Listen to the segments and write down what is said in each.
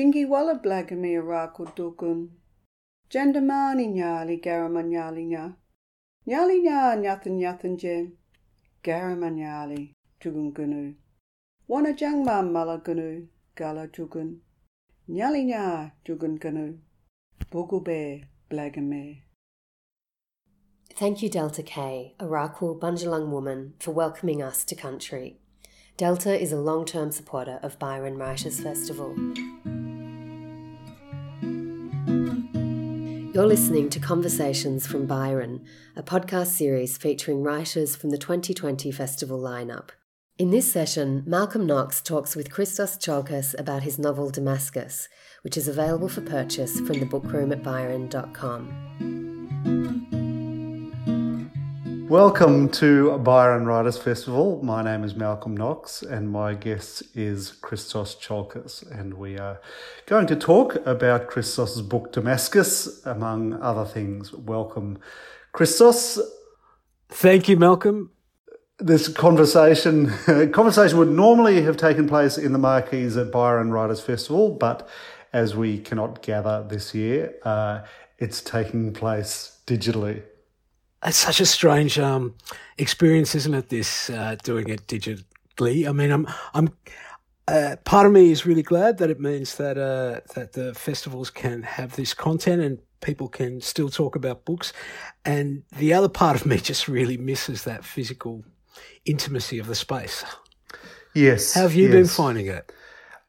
Jingi wala blagami arako dukun. Jandamani nyali garama nyali nya. Nyali nya nyathan nyathan jen. Garama nyali tugun gunu. Wana jangma mala gunu gala tugun. Nyali nya tugun gunu. Bugube blagame. Thank you, Delta Kay, a Rakul Bunjalung woman, for welcoming us to country. Delta is a long term supporter of Byron Writers Festival. You're listening to Conversations from Byron, a podcast series featuring writers from the 2020 festival lineup. In this session, Malcolm Knox talks with Christos Tsiolkas about his novel Damascus, which is available for purchase from the bookroom at byron.com. Welcome to Byron Writers Festival. My name is Malcolm Knox, and my guest is Christos Tsiolkas, and we are going to talk about Christos's book Damascus, among other things. Welcome, Christos. Thank you, Malcolm. This conversation conversation would normally have taken place in the marquees at Byron Writers Festival, but as we cannot gather this year, uh, it's taking place digitally it's such a strange um, experience, isn't it? This uh, doing it digitally. I mean, I'm, I'm. Uh, part of me is really glad that it means that uh, that the festivals can have this content and people can still talk about books, and the other part of me just really misses that physical intimacy of the space. Yes. How have you yes. been finding it?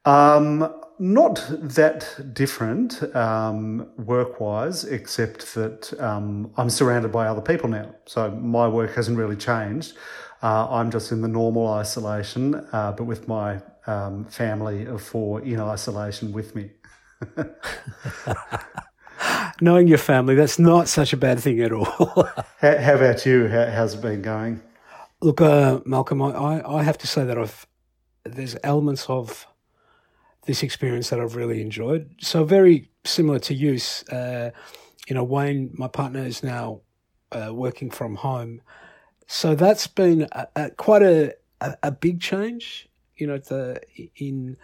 Um, not that different um, work wise, except that um, I'm surrounded by other people now. So my work hasn't really changed. Uh, I'm just in the normal isolation, uh, but with my um, family of four in isolation with me. Knowing your family, that's not such a bad thing at all. how, how, about you? How, how's it been going? Look, uh, Malcolm, I, I have to say that I've there's elements of this experience that I've really enjoyed. So very similar to use. uh, you know, Wayne, my partner, is now uh, working from home, so that's been a, a, quite a, a, big change. You know, the in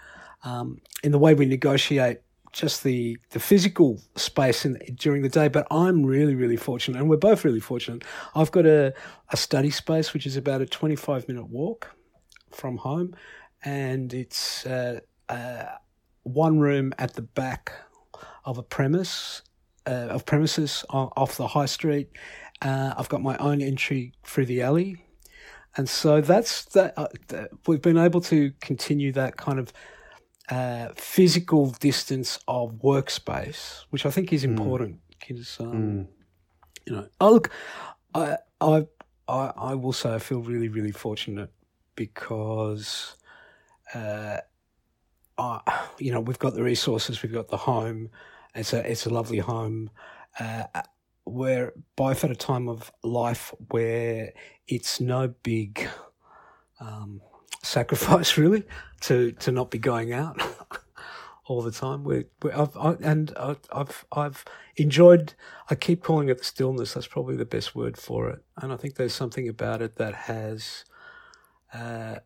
um, in the way we negotiate just the the physical space in, during the day. But I'm really really fortunate, and we're both really fortunate. I've got a a study space which is about a 25 minute walk from home, and it's uh, uh, one room at the back of a premise uh, of premises off the high street. Uh, I've got my own entry through the alley, and so that's that. Uh, we've been able to continue that kind of uh, physical distance of workspace, which I think is hmm. important. Because um, mm. you know, oh look, I I I I will say I feel really really fortunate because. Uh, uh, you know, we've got the resources, we've got the home. It's a it's a lovely home. Uh, we're both at a time of life where it's no big um, sacrifice really to to not be going out all the time. We're, we're I've, I, and I've I've enjoyed. I keep calling it the stillness. That's probably the best word for it. And I think there's something about it that has. Uh,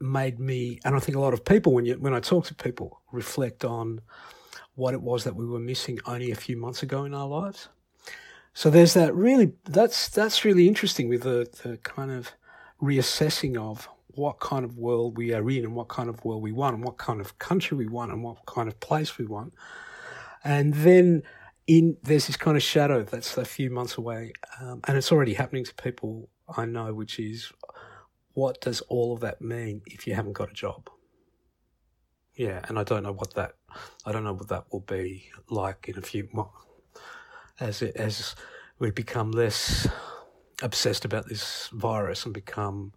made me, and I think a lot of people, when you when I talk to people, reflect on what it was that we were missing only a few months ago in our lives. So there's that really that's that's really interesting with the, the kind of reassessing of what kind of world we are in and what kind of world we want and what kind of country we want and what kind of place we want. And then in there's this kind of shadow that's a few months away, um, and it's already happening to people I know, which is what does all of that mean if you haven't got a job? Yeah, and I don't know what that I don't know what that will be like in a few months as it as we become less obsessed about this virus and become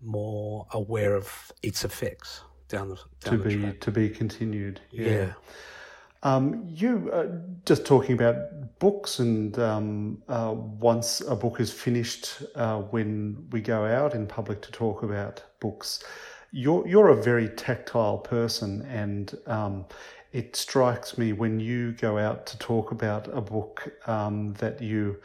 more aware of its effects down the down to the be track. to be continued. Yeah. yeah. Um, you uh, just talking about books, and um, uh, once a book is finished, uh, when we go out in public to talk about books, you're you're a very tactile person, and um, it strikes me when you go out to talk about a book um, that you.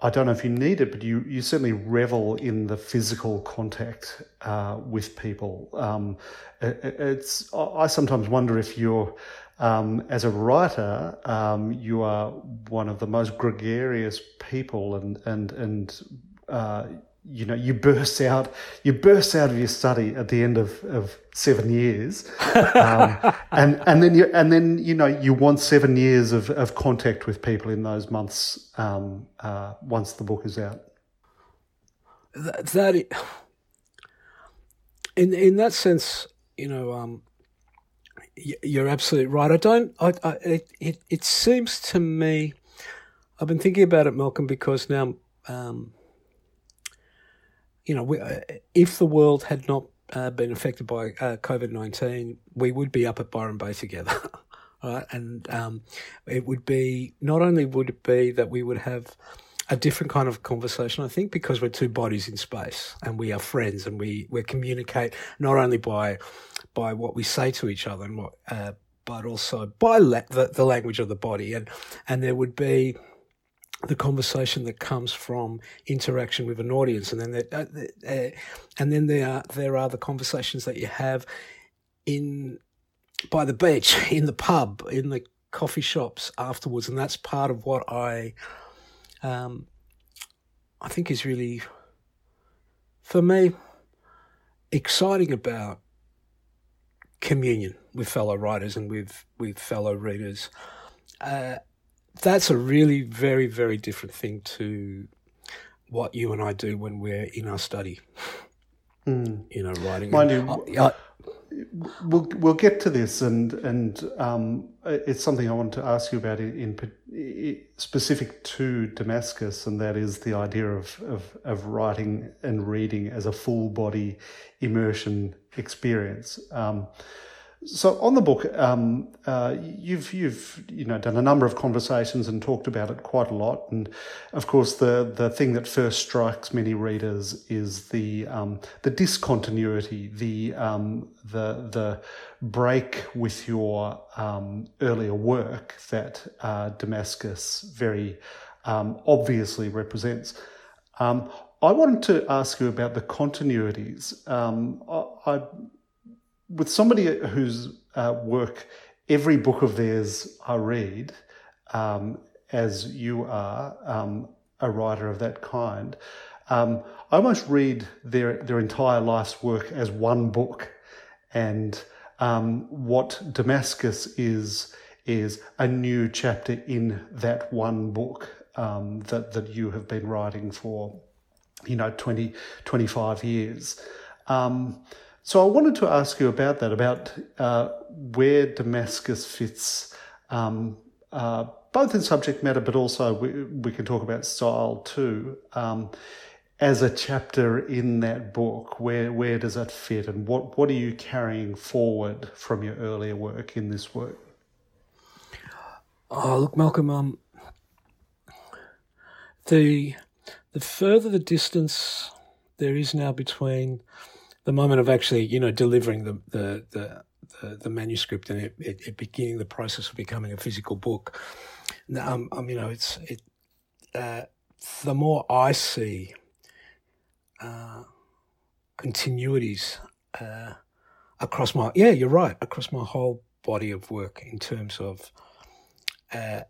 I don't know if you need it, but you, you certainly revel in the physical contact uh, with people. Um, it, it's I sometimes wonder if you're um, as a writer, um, you are one of the most gregarious people, and and and uh, you know you burst out you burst out of your study at the end of, of seven years, um, and and then you and then you know you want seven years of, of contact with people in those months um, uh, once the book is out. That, that in in that sense, you know. You're absolutely right. I don't. I, I, it, it it seems to me. I've been thinking about it, Malcolm, because now, um, you know, we, uh, if the world had not uh, been affected by uh, COVID nineteen, we would be up at Byron Bay together, right? And um, it would be not only would it be that we would have a different kind of conversation, I think, because we're two bodies in space and we are friends and we, we communicate not only by by what we say to each other and what, uh, but also by la- the, the language of the body. And, and there would be the conversation that comes from interaction with an audience. And then there, uh, uh, and then there are, there are the conversations that you have in, by the beach, in the pub, in the coffee shops afterwards. And that's part of what I, um, I think is really, for me, exciting about communion with fellow writers and with, with fellow readers. Uh, that's a really very, very different thing to what you and I do when we're in our study. Mm. You know, writing. Mind you, I, I, we'll we'll get to this, and and um, it's something I want to ask you about in, in, specific to Damascus, and that is the idea of, of of writing and reading as a full body immersion experience. Um, so on the book, um, uh, you've you've you know done a number of conversations and talked about it quite a lot, and of course the the thing that first strikes many readers is the um, the discontinuity, the um, the the break with your um, earlier work that uh, Damascus very um, obviously represents. Um, I wanted to ask you about the continuities. I, I with somebody whose uh, work, every book of theirs I read, um, as you are um, a writer of that kind, um, I almost read their their entire life's work as one book, and um, what Damascus is is a new chapter in that one book um, that that you have been writing for, you know, 20, 25 years. Um, so I wanted to ask you about that, about uh, where Damascus fits, um, uh, both in subject matter, but also we, we can talk about style too. Um, as a chapter in that book, where where does that fit, and what what are you carrying forward from your earlier work in this work? Oh, look, Malcolm. Um, the the further the distance there is now between the moment of actually, you know, delivering the the the, the, manuscript and it, it, it, beginning the process of becoming a physical book. Um, um you know, it's it. Uh, the more I see uh, continuities uh, across my yeah, you're right across my whole body of work in terms of uh,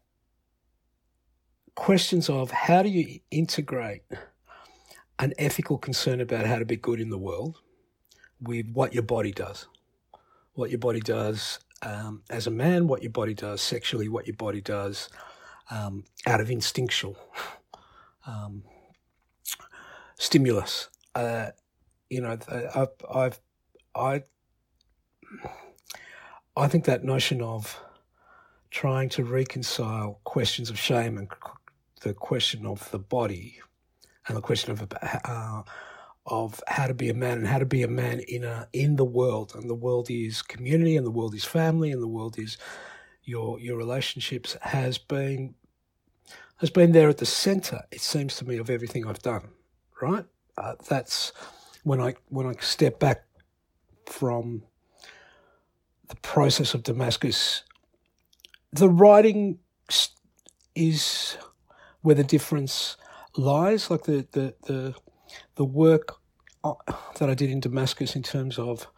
questions of how do you integrate an ethical concern about how to be good in the world with what your body does. What your body does um, as a man, what your body does sexually, what your body does um, out of instinctual um, stimulus. Uh, you know, I've, I've, I, I think that notion of trying to reconcile questions of shame and the question of the body and the question of uh, of how to be a man and how to be a man in a in the world. And the world is community and the world is family and the world is your your relationships has been has been there at the center it seems to me of everything I've done right? Uh, that's when I when I step back from the process of Damascus the writing is where the difference lies like the the the the work uh, that I did in Damascus in terms of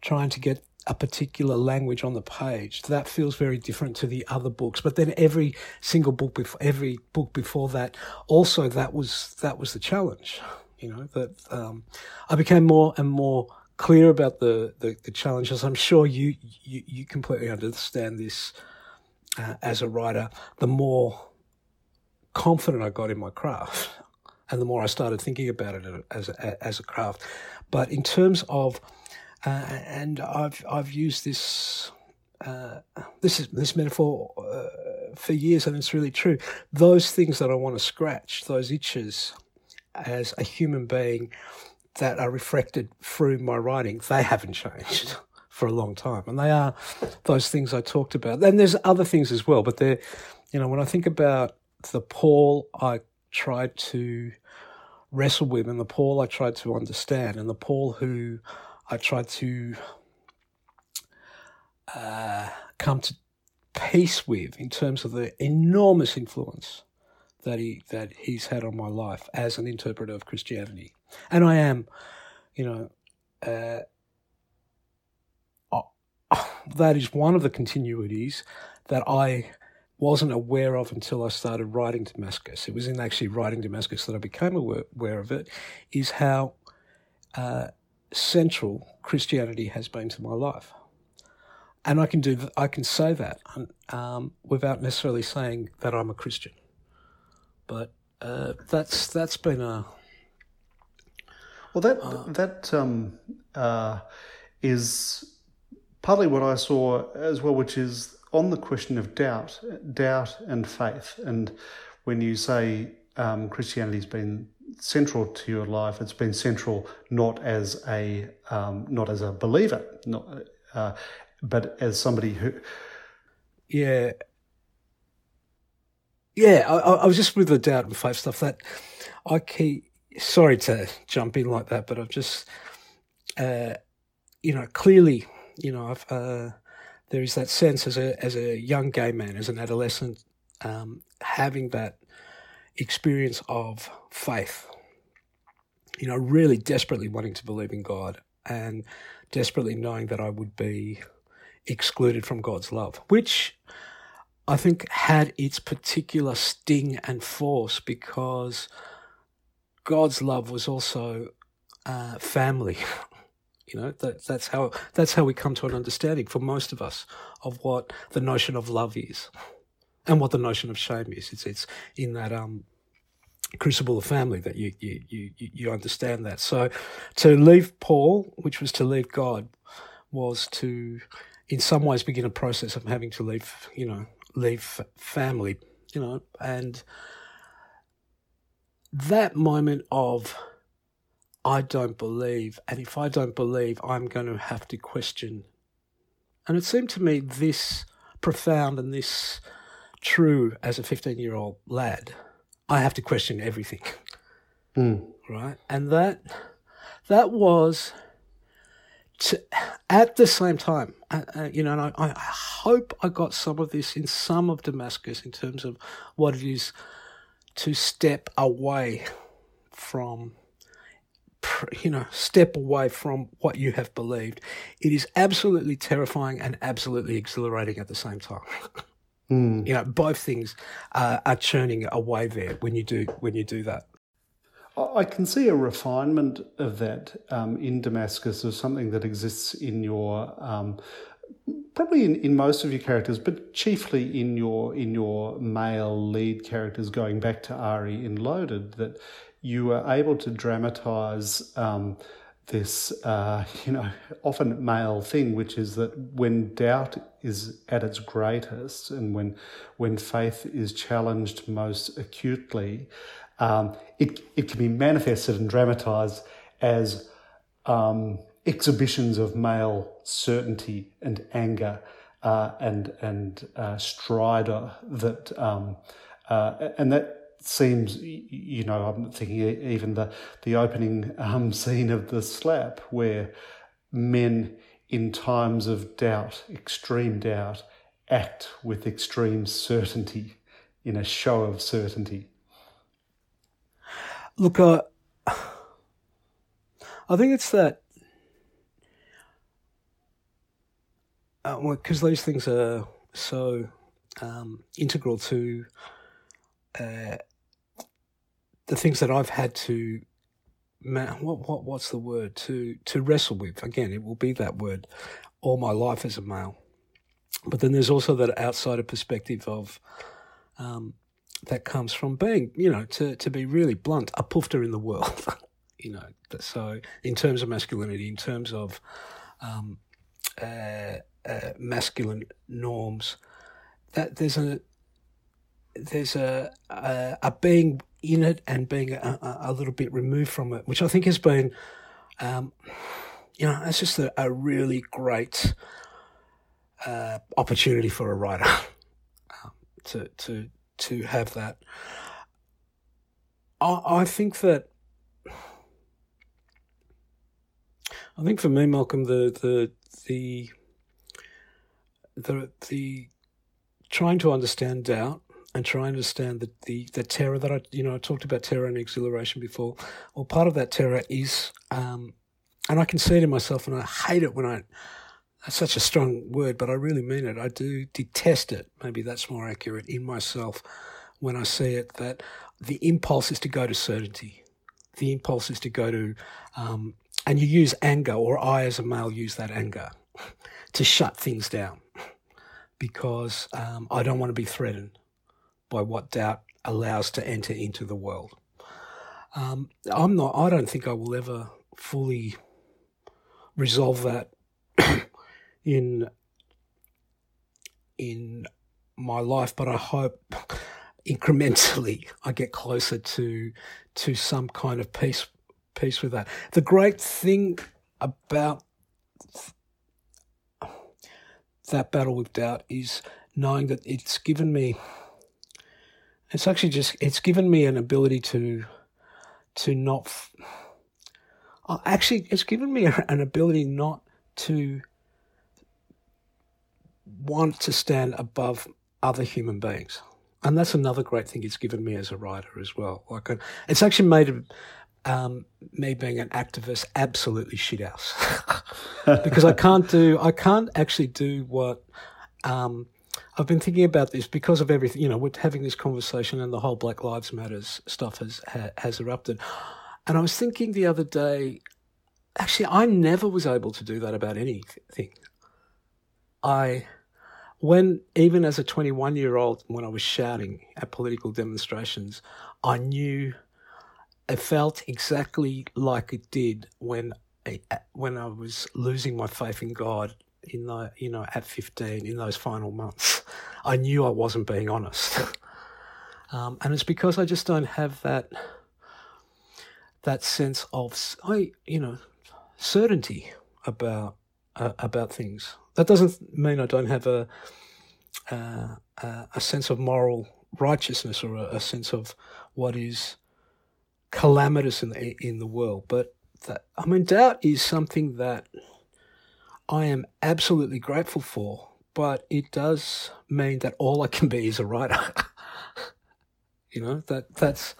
trying to get a particular language on the page. That feels very different to the other books. But then every single book before every book before that, also that was that was the challenge. You know that um, I became more and more clear about the, the, the challenges. I'm sure you, you you completely understand this uh, as a writer. The more confident I got in my craft, and the more I started thinking about it as a, as a craft. But in terms of uh, and I've I've used this uh, this is this metaphor uh, for years, and it's really true. Those things that I want to scratch, those itches, as a human being, that are reflected through my writing, they haven't changed for a long time, and they are those things I talked about. And there's other things as well, but they're, you know, when I think about the Paul I tried to wrestle with, and the Paul I tried to understand, and the Paul who I tried to uh, come to peace with in terms of the enormous influence that he that he's had on my life as an interpreter of Christianity, and I am, you know, uh, uh, that is one of the continuities that I wasn't aware of until I started writing Damascus. It was in actually writing Damascus that I became aware, aware of it. Is how uh, central Christianity has been to my life. And I can do I can say that um, without necessarily saying that I'm a Christian, but uh, that's that's been a well that uh, that um, uh, is partly what I saw as well, which is on the question of doubt, doubt and faith, and when you say um, Christianity's been central to your life. It's been central not as a um, not as a believer, not, uh, but as somebody who. Yeah. Yeah, I, I was just with the doubt and faith stuff that I keep. Sorry to jump in like that, but I've just, uh, you know, clearly, you know, I've, uh, there is that sense as a as a young gay man, as an adolescent, um, having that experience of faith. You know, really desperately wanting to believe in God and desperately knowing that I would be excluded from God's love, which I think had its particular sting and force because God's love was also uh, family. You know that that's how that's how we come to an understanding for most of us of what the notion of love is and what the notion of shame is. It's it's in that um, crucible of family that you you you you understand that. So to leave Paul, which was to leave God, was to in some ways begin a process of having to leave you know leave family you know and that moment of I don't believe, and if I don't believe, I'm going to have to question. And it seemed to me this profound and this true as a 15 year old lad. I have to question everything. Mm. Right. And that, that was to, at the same time, uh, uh, you know, and I, I hope I got some of this in some of Damascus in terms of what it is to step away from you know, step away from what you have believed. It is absolutely terrifying and absolutely exhilarating at the same time. Mm. You know, both things uh, are churning away there when you do when you do that. I can see a refinement of that um, in Damascus of something that exists in your um, probably in, in most of your characters, but chiefly in your in your male lead characters. Going back to Ari in Loaded, that you are able to dramatize. Um, this, uh, you know, often male thing, which is that when doubt is at its greatest and when, when faith is challenged most acutely, um, it, it can be manifested and dramatized as um, exhibitions of male certainty and anger uh, and and uh, stridor that um, uh, and that seems, you know, I'm thinking even the the opening um, scene of the slap where men in times of doubt, extreme doubt, act with extreme certainty in a show of certainty. Look, uh, I think it's that because uh, well, these things are so um, integral to uh, the things that I've had to what what what's the word? To to wrestle with. Again it will be that word all my life as a male. But then there's also that outsider perspective of um, that comes from being you know to to be really blunt a poofter in the world you know. So in terms of masculinity in terms of um, uh, uh, masculine norms that there's a there's a, a, a being in it and being a, a, little bit removed from it, which I think has been, um, you know, it's just a, a really great uh, opportunity for a writer um, to to to have that. I, I think that. I think for me, Malcolm, the the the the the trying to understand doubt and try and understand the, the, the terror that I, you know, I talked about terror and exhilaration before. Well, part of that terror is, um, and I can see it in myself, and I hate it when I, that's such a strong word, but I really mean it. I do detest it. Maybe that's more accurate in myself when I see it that the impulse is to go to certainty. The impulse is to go to, um, and you use anger, or I as a male use that anger to shut things down because um, I don't want to be threatened by what doubt allows to enter into the world. Um, I'm not. I don't think I will ever fully resolve that in in my life, but I hope incrementally I get closer to to some kind of peace peace with that. The great thing about that battle with doubt is knowing that it's given me it's actually just it's given me an ability to to not uh, actually it's given me an ability not to want to stand above other human beings. And that's another great thing it's given me as a writer as well. Like uh, it's actually made um, me being an activist absolutely shit house. Because I can't do I can't actually do what um, I've been thinking about this because of everything. You know, we're having this conversation, and the whole Black Lives Matters stuff has has erupted. And I was thinking the other day, actually, I never was able to do that about anything. I, when even as a 21 year old, when I was shouting at political demonstrations, I knew it felt exactly like it did when eh, eh, when I was losing my faith in God in the you know at 15 in those final months i knew i wasn't being honest. Um, and it's because i just don't have that that sense of i you know certainty about uh, about things. That doesn't mean i don't have a uh, a sense of moral righteousness or a, a, sense of what is calamitous in the, in the world but that i mean doubt is something that I am absolutely grateful for, but it does mean that all I can be is a writer. you know, that that's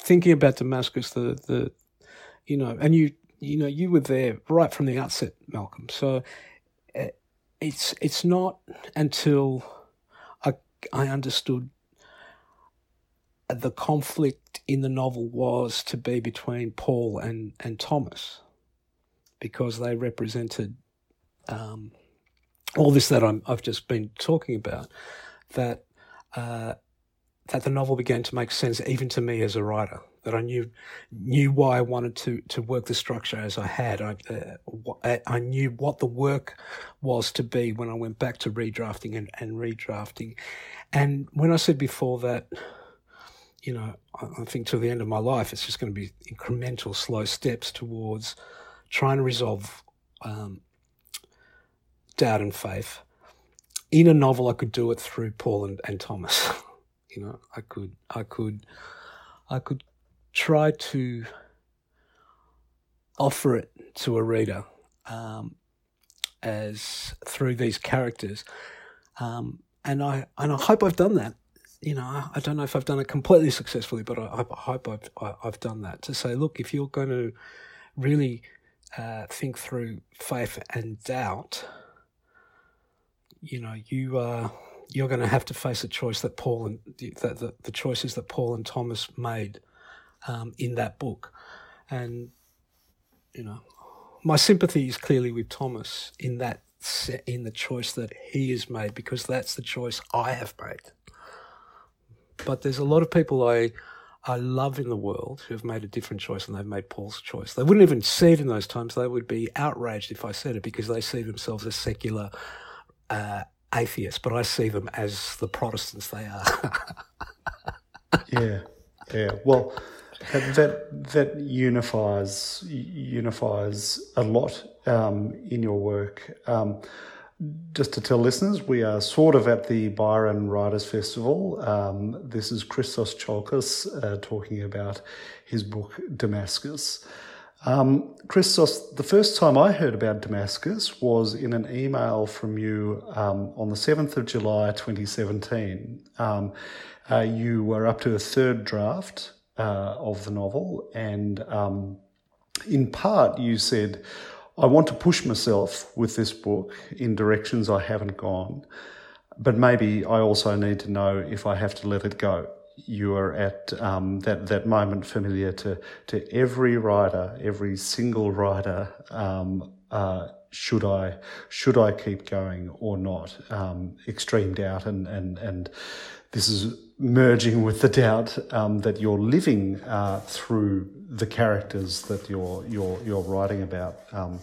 thinking about Damascus, the, the, you know, and you, you know, you were there right from the outset, Malcolm. So eh, it's, it's not until I, I understood the conflict in the novel was to be between Paul and, and Thomas because they represented um, all this that i have just been talking about. That uh, that the novel began to make sense even to me as a writer. That I knew knew why I wanted to to work the structure as I had. I uh, I knew what the work was to be when I went back to redrafting and, and redrafting. And when I said before that, you know, I, I think to the end of my life, it's just going to be incremental, slow steps towards trying to resolve um, doubt and faith. In a novel, I could do it through Paul and, and Thomas. you know, I could, I could, I could try to offer it to a reader um, as through these characters, um, and I and I hope I've done that. You know, I, I, don't know if I've done it completely successfully, but I, I hope I've I, I've done that to say, look, if you're going to really uh, think through faith and doubt, you know, you are you're going to have to face a choice that Paul and the, the choices that Paul and Thomas made um, in that book, and you know, my sympathy is clearly with Thomas in that in the choice that he has made because that's the choice I have made. But there's a lot of people I I love in the world who have made a different choice and they've made Paul's choice. They wouldn't even see it in those times. They would be outraged if I said it because they see themselves as secular uh, atheists, but I see them as the Protestants they are. yeah, yeah. Well, that that unifies unifies a lot um, in your work. Um, just to tell listeners, we are sort of at the Byron Writers Festival. Um, this is Christos Tsiolkas uh, talking about his book Damascus. Um, Christos, the first time I heard about Damascus was in an email from you um, on the 7th of July 2017. Um, uh, you were up to a third draft uh, of the novel, and um, in part you said, I want to push myself with this book in directions I haven't gone, but maybe I also need to know if I have to let it go. You are at um, that that moment familiar to to every writer, every single writer. Um, uh, should I should I keep going or not? Um, extreme doubt and and and this is merging with the doubt um, that you're living uh, through the characters that you're you're you're writing about um,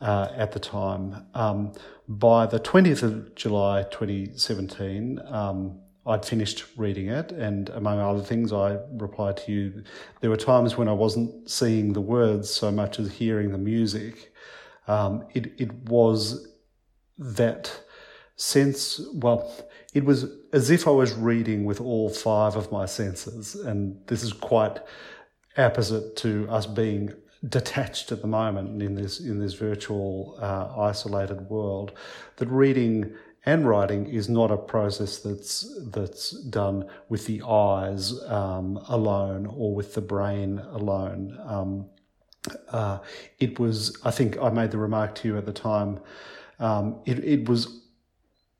uh, at the time. Um, by the 20th of July 2017, um, I'd finished reading it, and among other things, I replied to you. There were times when I wasn't seeing the words so much as hearing the music. Um, it it was that sense. Well, it was as if I was reading with all five of my senses, and this is quite opposite to us being detached at the moment in this in this virtual uh, isolated world. That reading and writing is not a process that's that's done with the eyes um, alone or with the brain alone. Um, uh, it was, I think, I made the remark to you at the time. Um, it, it was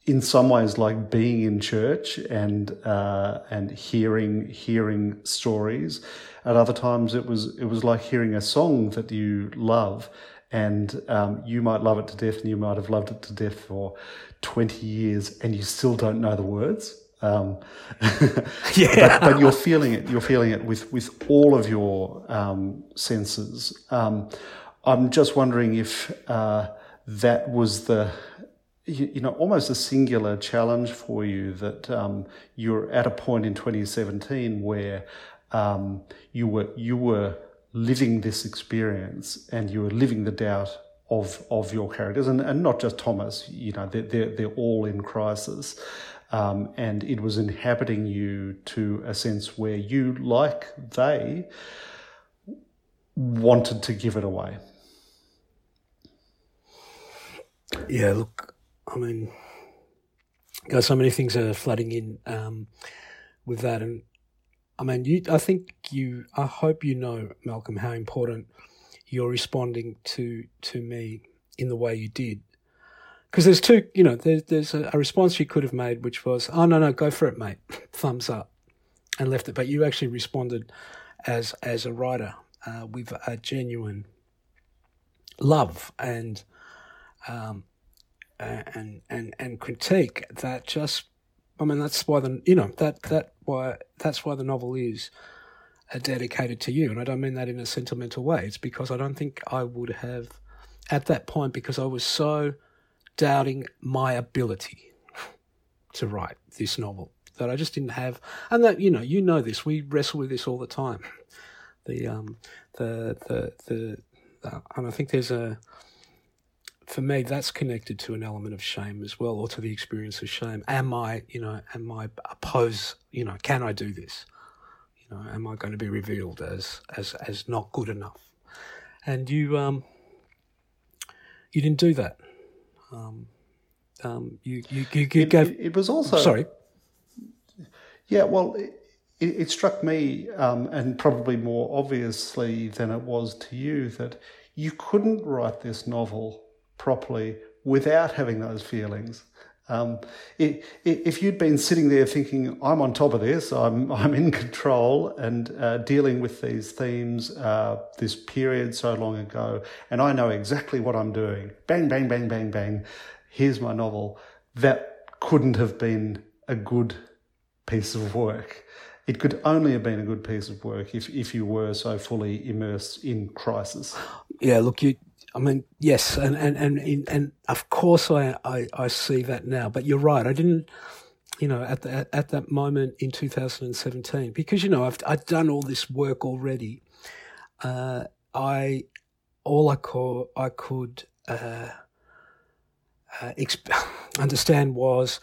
in some ways like being in church and uh, and hearing hearing stories. At other times, it was it was like hearing a song that you love, and um, you might love it to death, and you might have loved it to death for twenty years, and you still don't know the words. Um, yeah, but, but, you're feeling it. You're feeling it with with all of your um, senses. Um, I'm just wondering if uh, that was the you, you, know, almost a singular challenge for you that um, you're at a point in 2017 where um, you were you were living this experience and you were living the doubt of of your characters and, and not just Thomas. You know, they're they're, they're all in crisis. Um, and it was inhabiting you to a sense where you, like they, wanted to give it away. Yeah, look, I mean, guys, so many things are flooding in um, with that, and I mean, you. I think you. I hope you know, Malcolm, how important you're responding to to me in the way you did. Because there's two, you know, there's there's a, a response you could have made, which was, "Oh no, no, go for it, mate," thumbs up, and left it. But you actually responded as as a writer uh, with a genuine love and um, and and and critique that just I mean that's why the you know that that why that's why the novel is dedicated to you. And I don't mean that in a sentimental way. It's because I don't think I would have at that point because I was so doubting my ability to write this novel that I just didn't have and that you know you know this. We wrestle with this all the time. The um the the the uh, and I think there's a for me, that's connected to an element of shame as well, or to the experience of shame. Am I, you know, am I oppose, you know, can I do this? You know, am I going to be revealed as as as not good enough? And you, um, you didn't do that. Um, um, you you you, you it, gave. It was also sorry. Yeah, well, it, it struck me, um, and probably more obviously than it was to you, that you couldn't write this novel properly without having those feelings. Um, if you'd been sitting there thinking, I'm on top of this, I'm, I'm in control and uh, dealing with these themes, uh, this period so long ago, and I know exactly what I'm doing, bang, bang, bang, bang, bang, here's my novel, that couldn't have been a good piece of work. It could only have been a good piece of work if, if you were so fully immersed in crisis. Yeah, look, you I mean, yes, and and and and of course I, I, I see that now. But you're right. I didn't, you know, at the, at that moment in 2017 because you know I've I've done all this work already. Uh, I all I could I could uh, uh, exp- understand was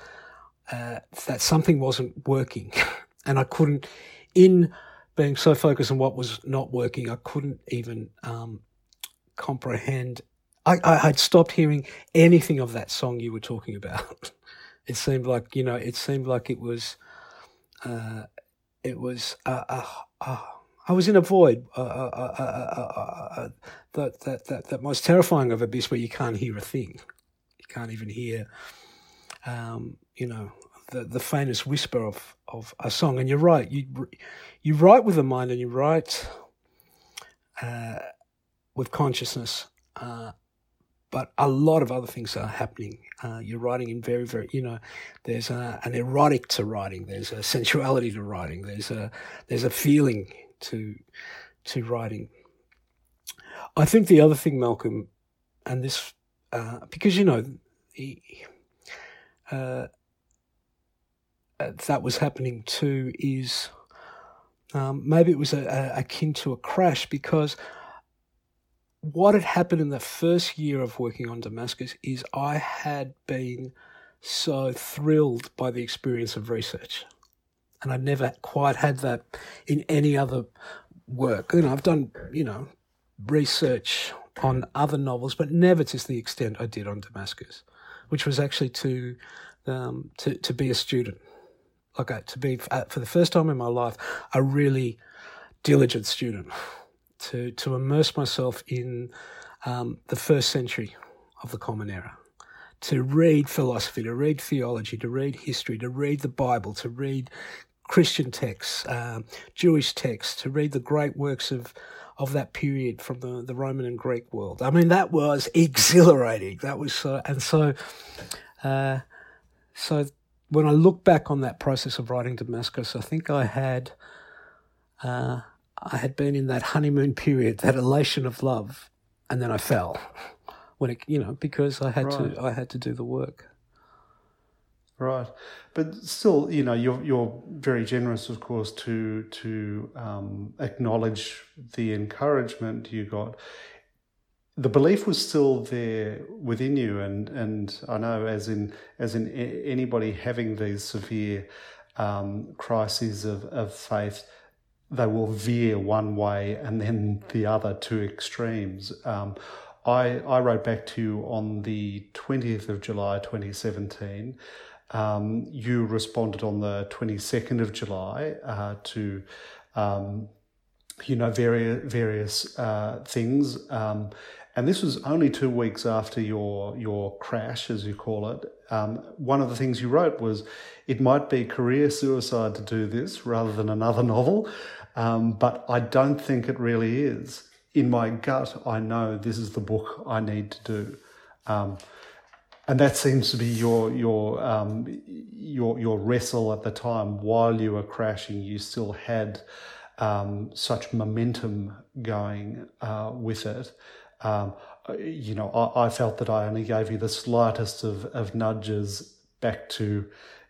uh, that something wasn't working, and I couldn't in being so focused on what was not working, I couldn't even um, comprehend. I, I had stopped hearing anything of that song you were talking about. it seemed like you know, it seemed like it was, uh, it was. Uh, uh, uh I was in a void. Uh, uh, that, that that that most terrifying of abyss where you can't hear a thing. You can't even hear, um, you know, the the faintest whisper of of a song. And you're right. You you write with the mind, and you write. Uh, with consciousness. Uh, but a lot of other things are happening. Uh, you're writing in very, very, you know, there's a, an erotic to writing. There's a sensuality to writing. There's a there's a feeling to to writing. I think the other thing, Malcolm, and this uh, because you know, he, uh, uh, that was happening too is um, maybe it was a, a, akin to a crash because what had happened in the first year of working on Damascus is I had been so thrilled by the experience of research. And I'd never quite had that in any other work. You know, I've done, you know, research on other novels, but never to the extent I did on Damascus, which was actually to um, to to be a student, like uh, to be uh, for the first time in my life a really diligent student to, to immerse myself in um, the first century of the Common Era, to read philosophy, to read theology, to read history, to read the Bible, to read Christian texts, um, Jewish texts, to read the great works of of that period from the, the Roman and Greek world. I mean, that was exhilarating. That was so, and so, uh, so when I look back on that process of writing Damascus, I think I had uh, I had been in that honeymoon period, that elation of love, and then I fell when it, you know, because I had right. to, I had to do the work. Right, but still, you know, you're you're very generous, of course, to to um, acknowledge the encouragement you got. The belief was still there within you, and and I know, as in as in anybody having these severe um, crises of of faith they will veer one way and then the other to extremes. Um, I, I wrote back to you on the 20th of July 2017. Um, you responded on the 22nd of July uh, to, um, you know, various, various uh, things. Um, and this was only two weeks after your, your crash, as you call it. Um, one of the things you wrote was it might be career suicide to do this rather than another novel. Um, but I don't think it really is. In my gut, I know this is the book I need to do. Um, and that seems to be your your um, your your wrestle at the time. While you were crashing, you still had um, such momentum going uh, with it. Um, you know, I, I, felt that I only gave you the slightest of, of nudges back to,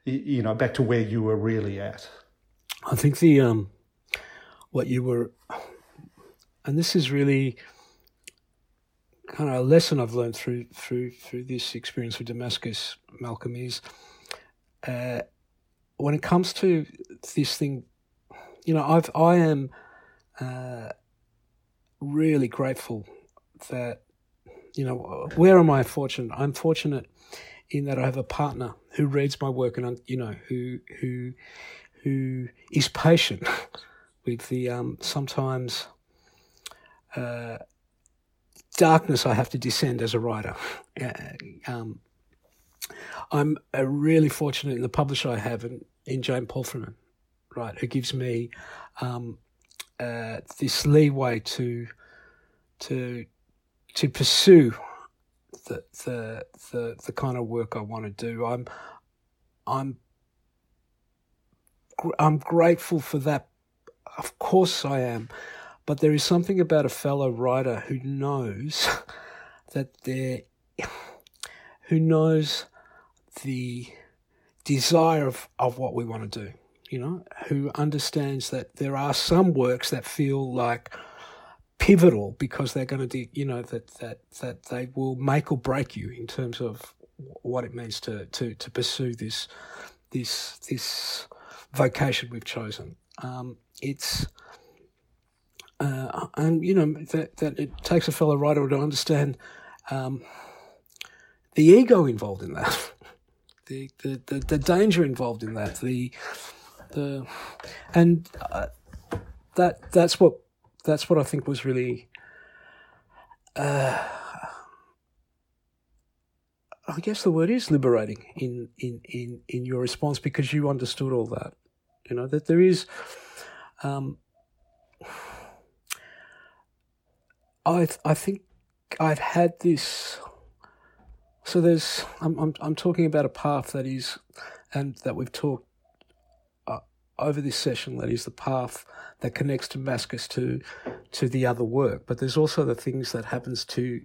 you know, back to where you were really at. I think the um, what you were, and this is really kind of a lesson I've learned through through through this experience with Damascus, Malcolm, is uh, when it comes to this thing, you know, I've I am uh, really grateful that you know where am I fortunate? I'm fortunate in that I have a partner who reads my work and you know who who who is patient with the um, sometimes uh, darkness I have to descend as a writer. Uh, um, I'm uh, really fortunate in the publisher I have in, in Jane Palfreyman, right, who gives me um, uh, this leeway to to to pursue the the the, the kind of work I want to do. I'm I'm I'm grateful for that. Of course I am, but there is something about a fellow writer who knows that there, who knows the desire of, of what we want to do. You know, who understands that there are some works that feel like pivotal because they're going to do, you know, that that that they will make or break you in terms of what it means to to to pursue this this this vocation we've chosen. Um, it's uh, and you know that that it takes a fellow writer to understand um, the ego involved in that, the, the the the danger involved in that, the the and uh, that that's what that's what I think was really. Uh, I guess the word is liberating in, in, in, in your response because you understood all that. You know, that there is. Um, I I think I've had this. So there's I'm I'm I'm talking about a path that is, and that we've talked uh, over this session. That is the path that connects Damascus to to the other work. But there's also the things that happens to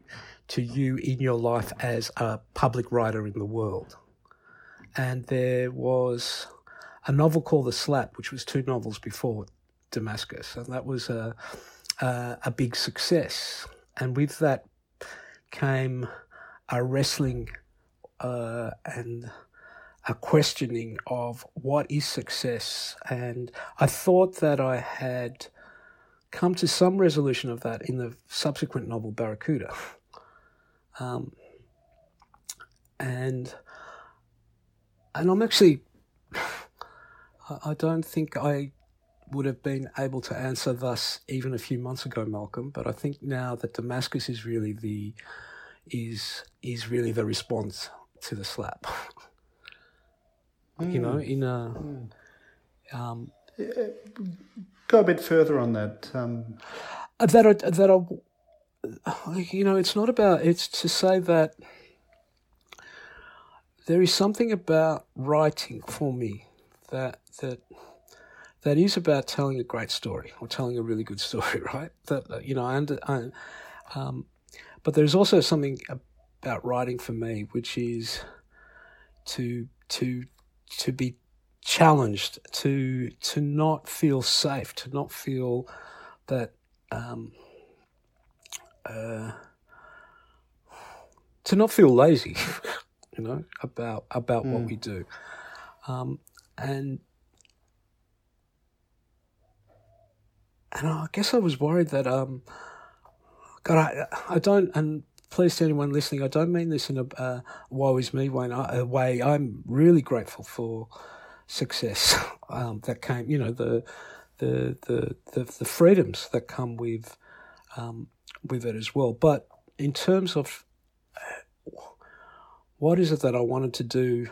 to you in your life as a public writer in the world. And there was a novel called The Slap, which was two novels before Damascus, and that was a a, a big success. And with that came a wrestling uh, and a questioning of what is success. And I thought that I had come to some resolution of that in the subsequent novel Barracuda. Um, and and I'm actually I don't think I would have been able to answer thus even a few months ago, Malcolm. But I think now that Damascus is really the is is really the response to the slap. Mm. You know, hmm. in a mm. um, go a bit further on that. Um... That I, that I, you know, it's not about. It's to say that there is something about writing for me that that that is about telling a great story or telling a really good story, right? That you know, I, under, I um, but there's also something about writing for me, which is to to to be challenged, to to not feel safe, to not feel that um, uh, to not feel lazy, you know, about about mm. what hmm. we do. Um, and and I guess I was worried that um, God, I I don't and please to anyone listening, I don't mean this in a uh, woe is me way. A way I'm really grateful for success um, that came. You know the the the the, the freedoms that come with um, with it as well. But in terms of uh, what is it that I wanted to do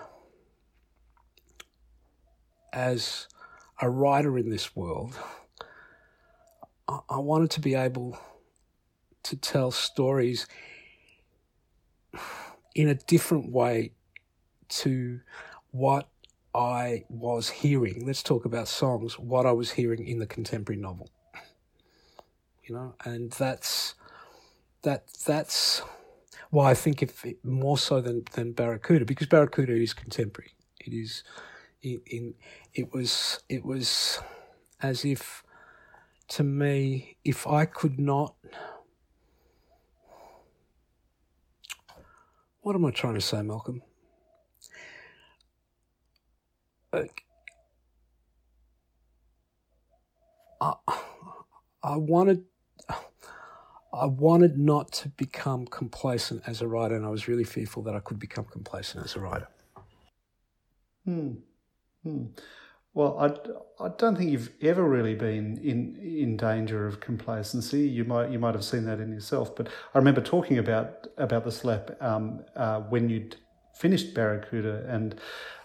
as a writer in this world, I wanted to be able to tell stories in a different way to what I was hearing. Let's talk about songs, what I was hearing in the contemporary novel. You know, and that's that that's why I think if it, more so than than Barracuda, because Barracuda is contemporary. It is in, in it was it was as if to me if I could not what am I trying to say, Malcolm? I, I wanted I wanted not to become complacent as a writer, and I was really fearful that I could become complacent as a writer. Hmm. Hmm. Well, I, I don't think you've ever really been in in danger of complacency. You might you might have seen that in yourself, but I remember talking about about the slap um, uh, when you'd finished Barracuda, and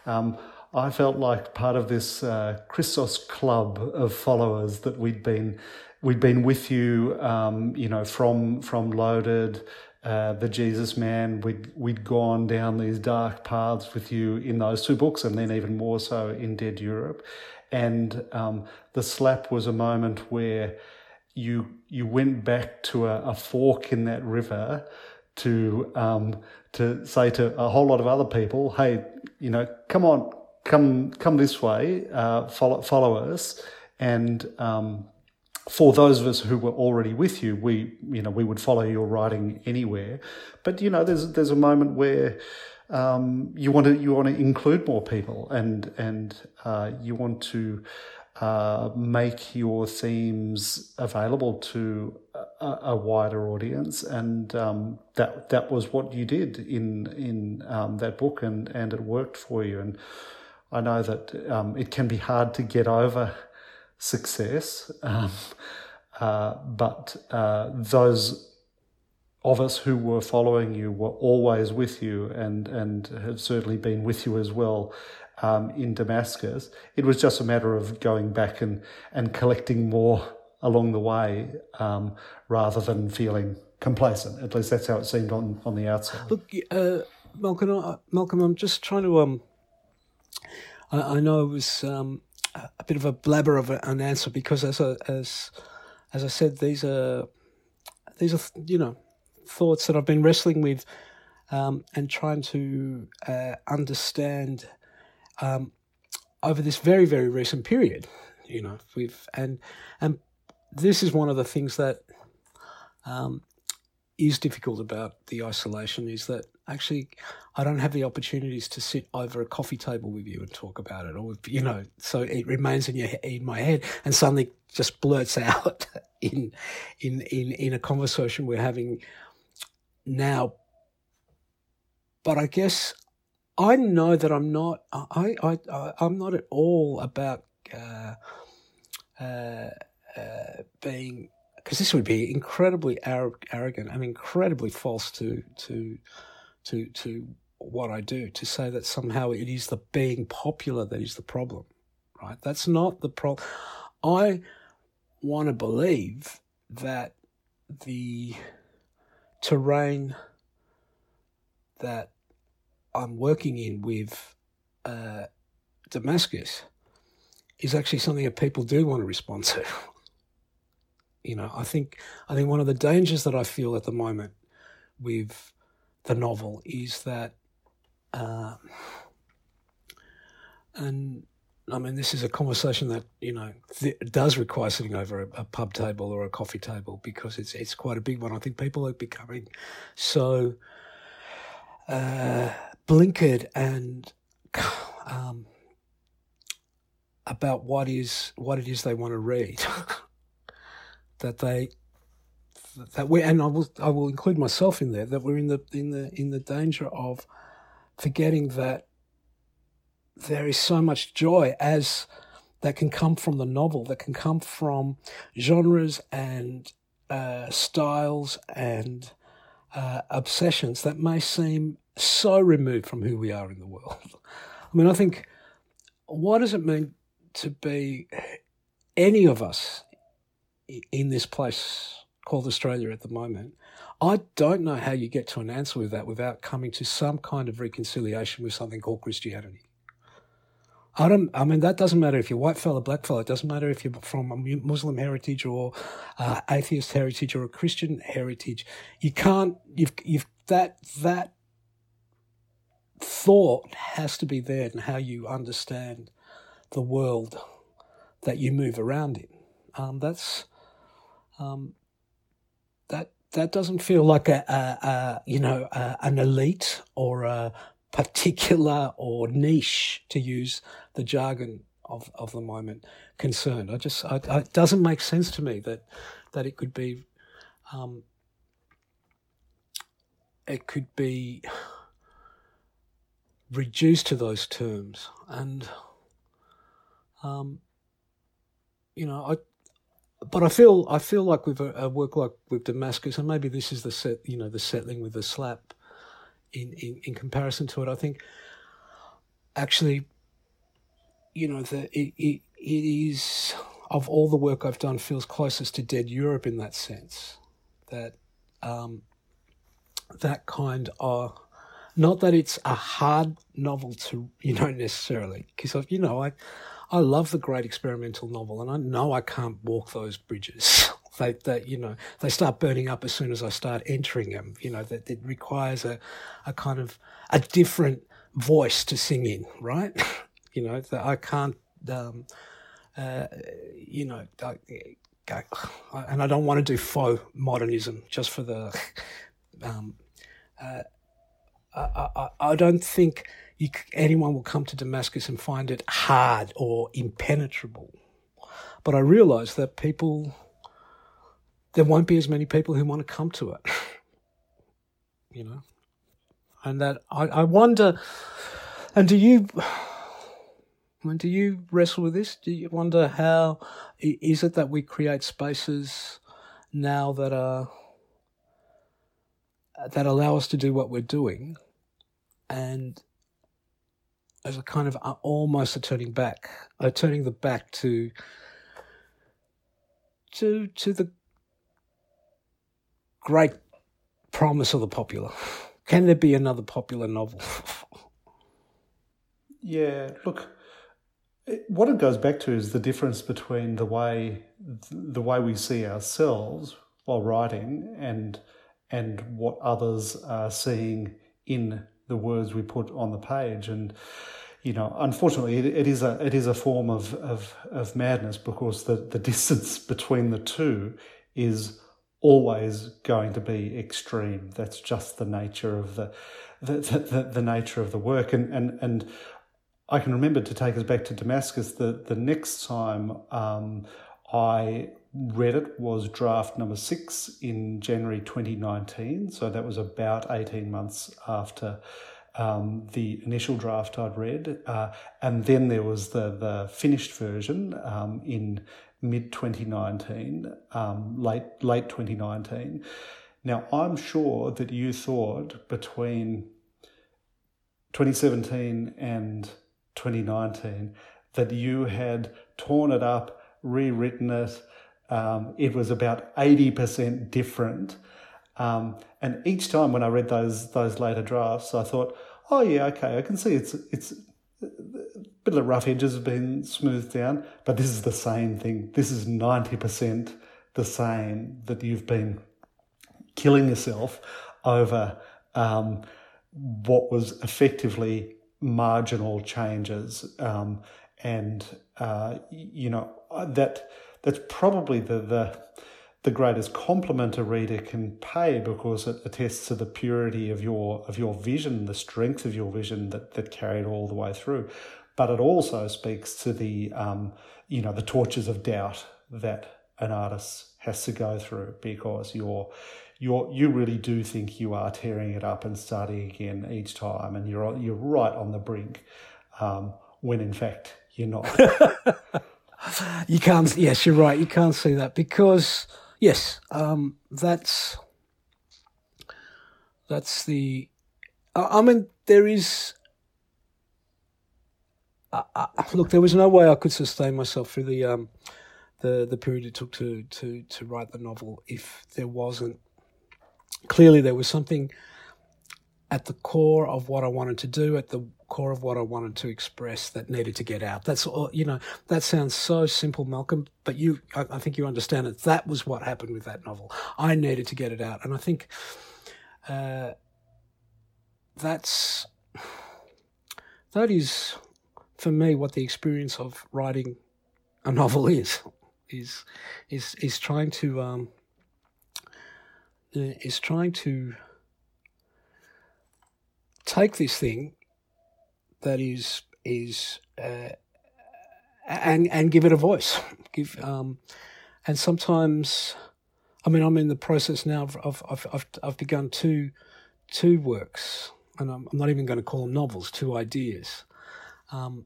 um, I felt like part of this uh, Christos club of followers that we'd been we'd been with you, um, you know, from from Loaded, uh, the Jesus Man. We'd we'd gone down these dark paths with you in those two books, and then even more so in Dead Europe. And um, the slap was a moment where you you went back to a, a fork in that river to um, to say to a whole lot of other people, hey, you know, come on, come come this way, uh, follow follow us, and um, for those of us who were already with you, we you know we would follow your writing anywhere, but you know there's there's a moment where um, you want to you want to include more people and and uh, you want to uh, make your themes available to a, a wider audience, and um, that that was what you did in in um, that book, and and it worked for you. And I know that um, it can be hard to get over success, um, uh, but uh, those of us who were following you were always with you and, and have certainly been with you as well um, in Damascus. It was just a matter of going back and, and collecting more along the way um, rather than feeling complacent. At least that's how it seemed on, on the outside. Look, uh, Malcolm, uh, Malcolm, I'm just trying to. Um, I, I know it was um, a bit of a blabber of an answer because, as a, as as I said, these are these are you know thoughts that I've been wrestling with um, and trying to uh, understand um, over this very very recent period. You know, we've and and this is one of the things that um, is difficult about the isolation is that actually I don't have the opportunities to sit over a coffee table with you and talk about it, or you know, so it remains in your in my head and suddenly just blurts out in in in in a conversation we're having now. But I guess I know that I'm not. I I, I I'm not at all about uh, uh, uh, being because this would be incredibly arrogant and incredibly false to to to to what I do to say that somehow it is the being popular that is the problem, right? That's not the problem. I want to believe that the terrain that I'm working in with uh, Damascus is actually something that people do want to respond to. you know, I think I think one of the dangers that I feel at the moment with the novel is that, uh, and I mean, this is a conversation that you know th- does require sitting over a, a, pub table or a coffee table because it's it's quite a big one. I think people are becoming so uh, blinkered and um, about what is what it is they want to read that they that we and I will I will include myself in there that we're in the in the in the danger of forgetting that there is so much joy as that can come from the novel that can come from genres and uh, styles and uh, obsessions that may seem so removed from who we are in the world. I mean, I think what does it mean to be any of us in this place called Australia at the moment. I don't know how you get to an answer with that without coming to some kind of reconciliation with something called Christianity. I don't. I mean, that doesn't matter if you're white fella, black fella. It doesn't matter if you're from a Muslim heritage or uh, atheist heritage or a Christian heritage. You can't. You've. You've that that thought has to be there in how you understand the world that you move around in. Um, that's um, that doesn't feel like a, a, a you know a, an elite or a particular or niche to use the jargon of, of the moment concerned. I just I, I, it doesn't make sense to me that that it could be um, it could be reduced to those terms and um, you know I but I feel I feel like with a, a, work like with Damascus, and maybe this is the set, you know, the settling with the slap, in, in, in comparison to it. I think actually, you know, the, it, it, it is, of all the work I've done, feels closest to Dead Europe in that sense. That, um, that kind of, not that it's a hard novel to, you know, necessarily, because, you know, I, I love the great experimental novel, and I know I can't walk those bridges. they, they, you know, they start burning up as soon as I start entering them. You know, that it requires a, a kind of a different voice to sing in, right? you know, that I can't, um, uh, you know, I, I, and I don't want to do faux modernism just for the. Um, uh, I, I, I don't think you, anyone will come to Damascus and find it hard or impenetrable. But I realise that people, there won't be as many people who want to come to it. you know? And that I, I wonder, and do you, when do you wrestle with this? Do you wonder how is it that we create spaces now that are that allow us to do what we're doing, and as a kind of uh, almost a turning back, a turning the back to to to the great promise of the popular. Can there be another popular novel? yeah, look, what it goes back to is the difference between the way the way we see ourselves while writing and and what others are seeing in the words we put on the page. And you know, unfortunately, it, it is a it is a form of of, of madness because the, the distance between the two is always going to be extreme. That's just the nature of the the, the, the nature of the work. And, and and I can remember to take us back to Damascus. The the next time um, I read it was draft number six in January 2019. So that was about 18 months after um, the initial draft I'd read. Uh, and then there was the, the finished version um, in mid 2019, um, late, late 2019. Now, I'm sure that you thought between 2017 and 2019 that you had torn it up, rewritten it, um, it was about 80% different. Um, and each time when I read those those later drafts, I thought, oh yeah, okay, I can see it's it's a bit of the rough edges have been smoothed down, but this is the same thing. This is 90% the same that you've been killing yourself over um, what was effectively marginal changes. Um, and, uh, you know, that that's probably the, the, the greatest compliment a reader can pay because it attests to the purity of your of your vision, the strength of your vision that, that carried all the way through. But it also speaks to the um, you know the tortures of doubt that an artist has to go through because you're you're you really do think you are tearing it up and starting again each time, and you're you're right on the brink, um, when in fact you're not. you can't. Yes, you're right. You can't see that because yes, um, that's that's the. I mean, there is. Look, there was no way I could sustain myself through the um, the the period it took to to to write the novel if there wasn't clearly there was something at the core of what I wanted to do, at the core of what I wanted to express that needed to get out. That's all, you know, that sounds so simple, Malcolm, but you, I, I think you understand it. That was what happened with that novel. I needed to get it out. And I think, uh, that's, that is for me what the experience of writing a novel is, is, is, is trying to, um, is trying to take this thing that is is uh, and and give it a voice. Give um, and sometimes, I mean, I'm in the process now of I've I've, I've begun two two works, and I'm, I'm, not even going to call them novels, two ideas, um,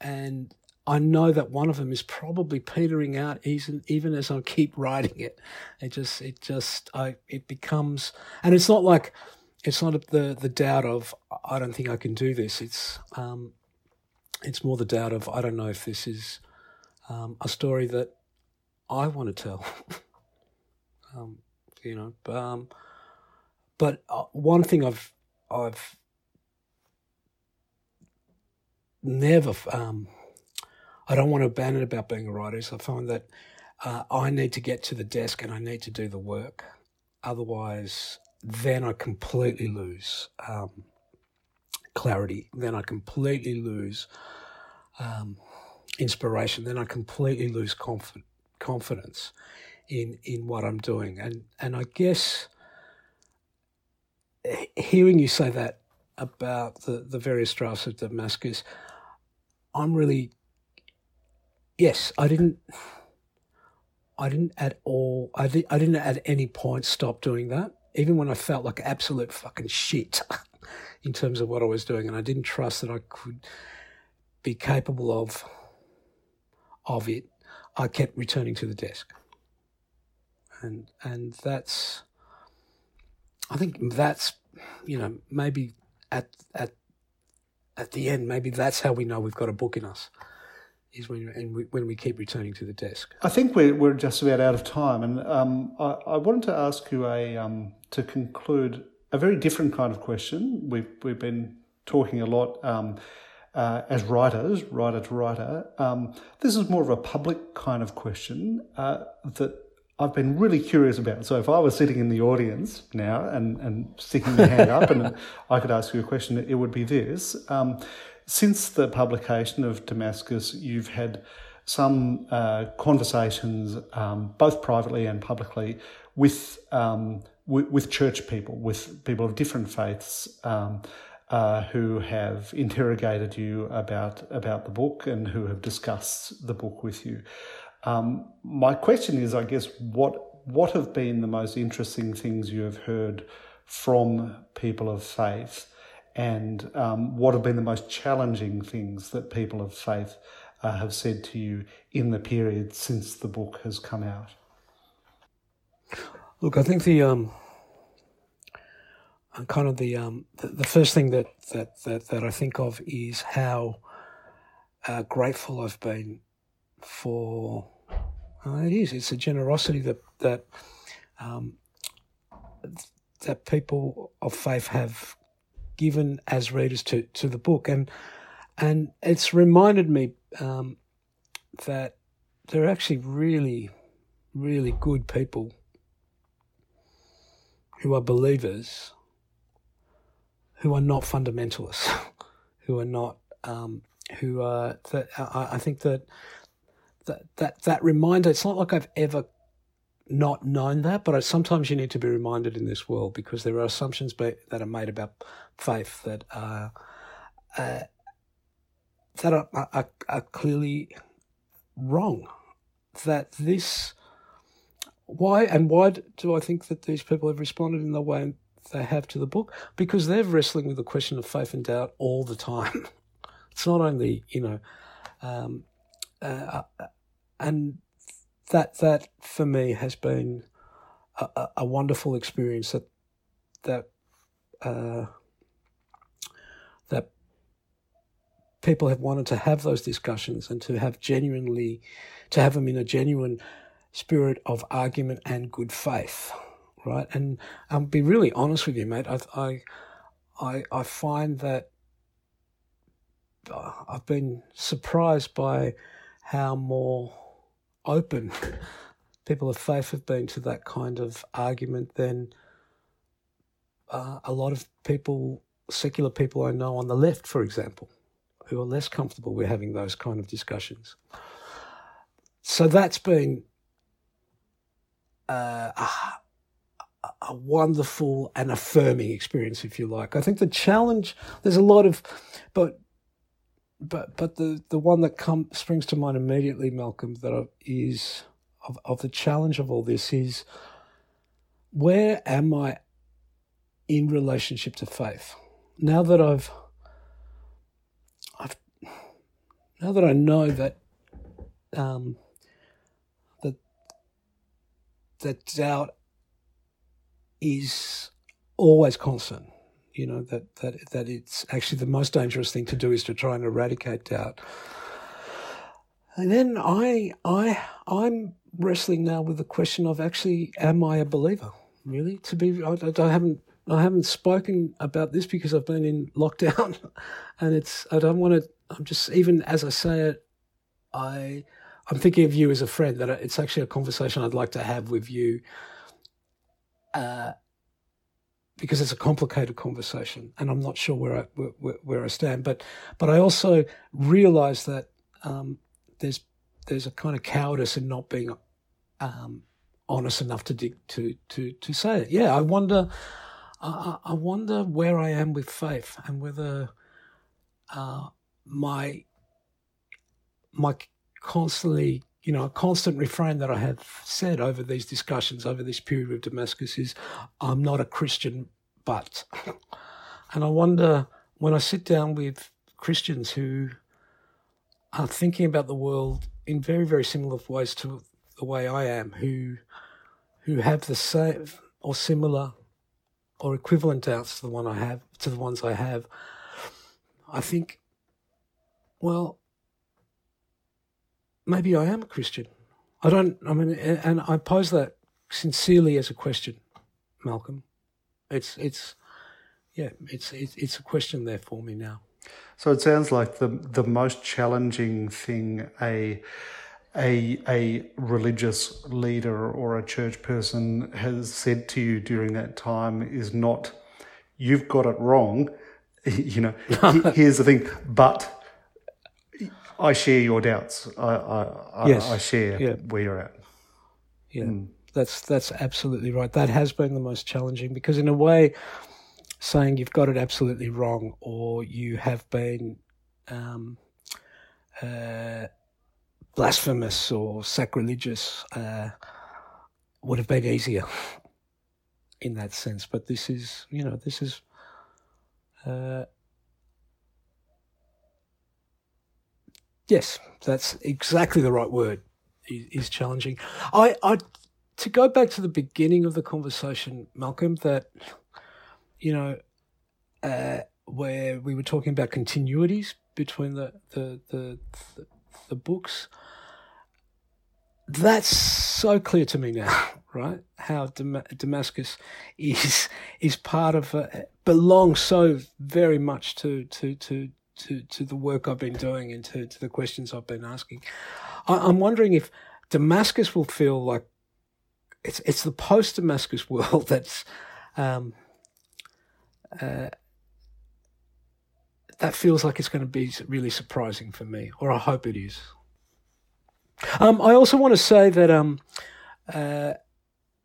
and I know that one of them is probably petering out even even as I keep writing it. It just it just I it becomes and it's not like it's not the the doubt of I don't think I can do this. It's um, it's more the doubt of I don't know if this is um, a story that I want to tell. um, you know, um, but uh, one thing I've I've never um, I don't want to abandon about being a writer. Is I find that uh, I need to get to the desk and I need to do the work. Otherwise, then I completely lose um, clarity. Then I completely lose um, inspiration. Then I completely lose conf- confidence in in what I'm doing. And and I guess hearing you say that about the, the various drafts of Damascus, I'm really yes, I didn't I didn't at all I, di- I didn't at any point stop doing that even when I felt like absolute fucking shit in terms of what I was doing, and I didn't trust that I could be capable of of it, I kept returning to the desk, and and that's, I think that's, you know, maybe at at at the end, maybe that's how we know we've got a book in us is when and we, when we keep returning to the desk. I think we're we're just about out of time, and um, I, I wanted to ask you a um, to conclude a very different kind of question. We've we've been talking a lot um, uh, as writers, writer to writer. Um, this is more of a public kind of question uh, that I've been really curious about. So if I was sitting in the audience now and, and sticking my hand up and I could ask you a question, it would be this. Um, since the publication of Damascus, you've had some uh, conversations, um, both privately and publicly, with, um, w- with church people, with people of different faiths. Um, uh, who have interrogated you about about the book and who have discussed the book with you. Um, my question is, I guess, what what have been the most interesting things you have heard from people of faith and um, what have been the most challenging things that people of faith uh, have said to you in the period since the book has come out? Look, I think the um, kind of the, um, the, the first thing that, that that that I think of is how uh, grateful I've been for. Uh, it is. It's a generosity that that um, that people of faith have given as readers to, to the book. And and it's reminded me um, that there are actually really, really good people who are believers, who are not fundamentalists, who are not, um, who are, that, I, I think that, that, that, that reminder, it's not like I've ever not known that, but sometimes you need to be reminded in this world because there are assumptions that are made about faith that are uh, that are, are, are clearly wrong. That this why and why do I think that these people have responded in the way they have to the book? Because they're wrestling with the question of faith and doubt all the time. it's not only you know, um, uh, uh and that that for me has been a, a wonderful experience that that uh, that people have wanted to have those discussions and to have genuinely to have them in a genuine spirit of argument and good faith right? And i'll um, be really honest with you mate. I i i find that uh, i've been surprised by how more open people of faith have been to that kind of argument, than uh, a lot of people, secular people I know on the left, for example, who are less comfortable with having those kind of discussions. So that's been uh, a, a wonderful and affirming experience, if you like. I think the challenge, there's a lot of, but but but the the one that come springs to mind immediately, Malcolm, that is of of the challenge of all this is where am I in relationship to faith? Now that I've I've now that I know that um, that that doubt is always constant You know that that that it's actually the most dangerous thing to do is to try and eradicate doubt. And then I I I'm wrestling now with the question of actually, am I a believer? Really, to be I, I haven't I haven't spoken about this because I've been in lockdown, and it's I don't want to. I'm just even as I say it, I I'm thinking of you as a friend. That it's actually a conversation I'd like to have with you. Uh, because it's a complicated conversation, and I'm not sure where I where, where I stand. But but I also realise that um, there's there's a kind of cowardice in not being um, honest enough to dig, to to to say it. Yeah, I wonder. I, I wonder where I am with faith and whether uh, my my constantly you know a constant refrain that I have said over these discussions over this period with Damascus is I'm not a Christian but. And I wonder when I sit down with Christians who are thinking about the world in very very similar ways to the way I am who who have the same or similar or equivalent doubts to the one I have to the ones I have, I think, well, maybe I am a Christian. I don't. I mean, and I pose that sincerely as a question, Malcolm. It's it's yeah, it's it's a question there for me now. So it sounds like the the most challenging thing a a a religious leader or a church person has said to you during that time is not you've got it wrong you know here's the thing but I share your doubts I I, yes. I, I share yeah. where you're at yeah mm. that's that's absolutely right that has been the most challenging because in a way saying you've got it absolutely wrong or you have been um, uh, blasphemous or sacrilegious uh, would have been easier in that sense. But this is, you know, this is. Uh, yes, that's exactly the right word. Is challenging. I, I, to go back to the beginning of the conversation, Malcolm, that you know, uh, where we were talking about continuities between the the the, the, the books that's so clear to me now, right? How Dam- Damascus is is part of uh, belongs so very much to to to to to the work I've been doing and to, to the questions I've been asking. I, am wondering if Damascus will feel like it's it's the post Damascus world that's um, uh, that feels like it's going to be really surprising for me, or I hope it is. Um, I also want to say that, um, uh,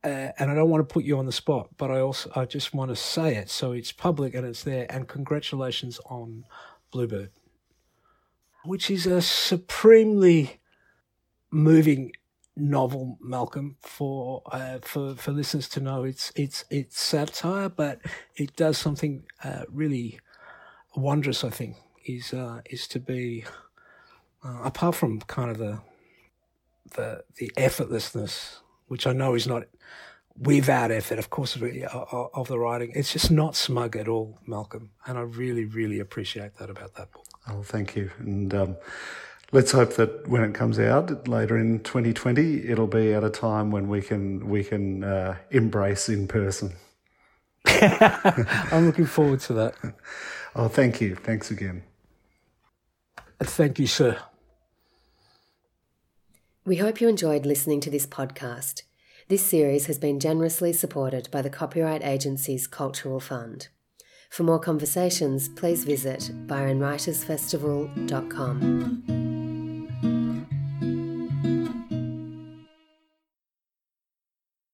uh, and I don't want to put you on the spot, but I also I just want to say it so it's public and it's there. And congratulations on Bluebird, which is a supremely moving novel, Malcolm, for uh, for for listeners to know. It's it's it's satire, but it does something uh, really wondrous. I think is uh, is to be uh, apart from kind of the the the effortlessness, which I know is not without effort, of course, of the writing. It's just not smug at all, Malcolm, and I really, really appreciate that about that book. Oh, thank you, and. Um, let's hope that when it comes out later in 2020, it'll be at a time when we can we can uh, embrace in person. I'm looking forward to that. Oh, thank you. Thanks again. Thank you, sir. We hope you enjoyed listening to this podcast. This series has been generously supported by the Copyright Agency's Cultural Fund. For more conversations, please visit byronwritersfestival.com.